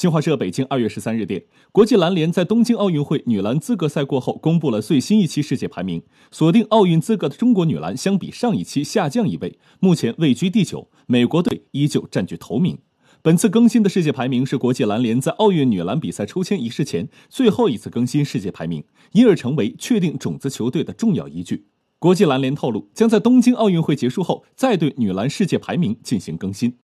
新华社北京二月十三日电国际篮联在东京奥运会女篮资格赛过后公布了最新一期世界排名锁定奥运资格的中国女篮相比上一期下降一位目前位居第九美国队依旧占据头名。本次更新的世界排名是国际篮联在奥运女篮比赛抽签仪式前最后一次更新世界排名因而成为确定种子球队的重要依据。国际篮联透露将在东京奥运会结束后再对女篮世界排名进行更新。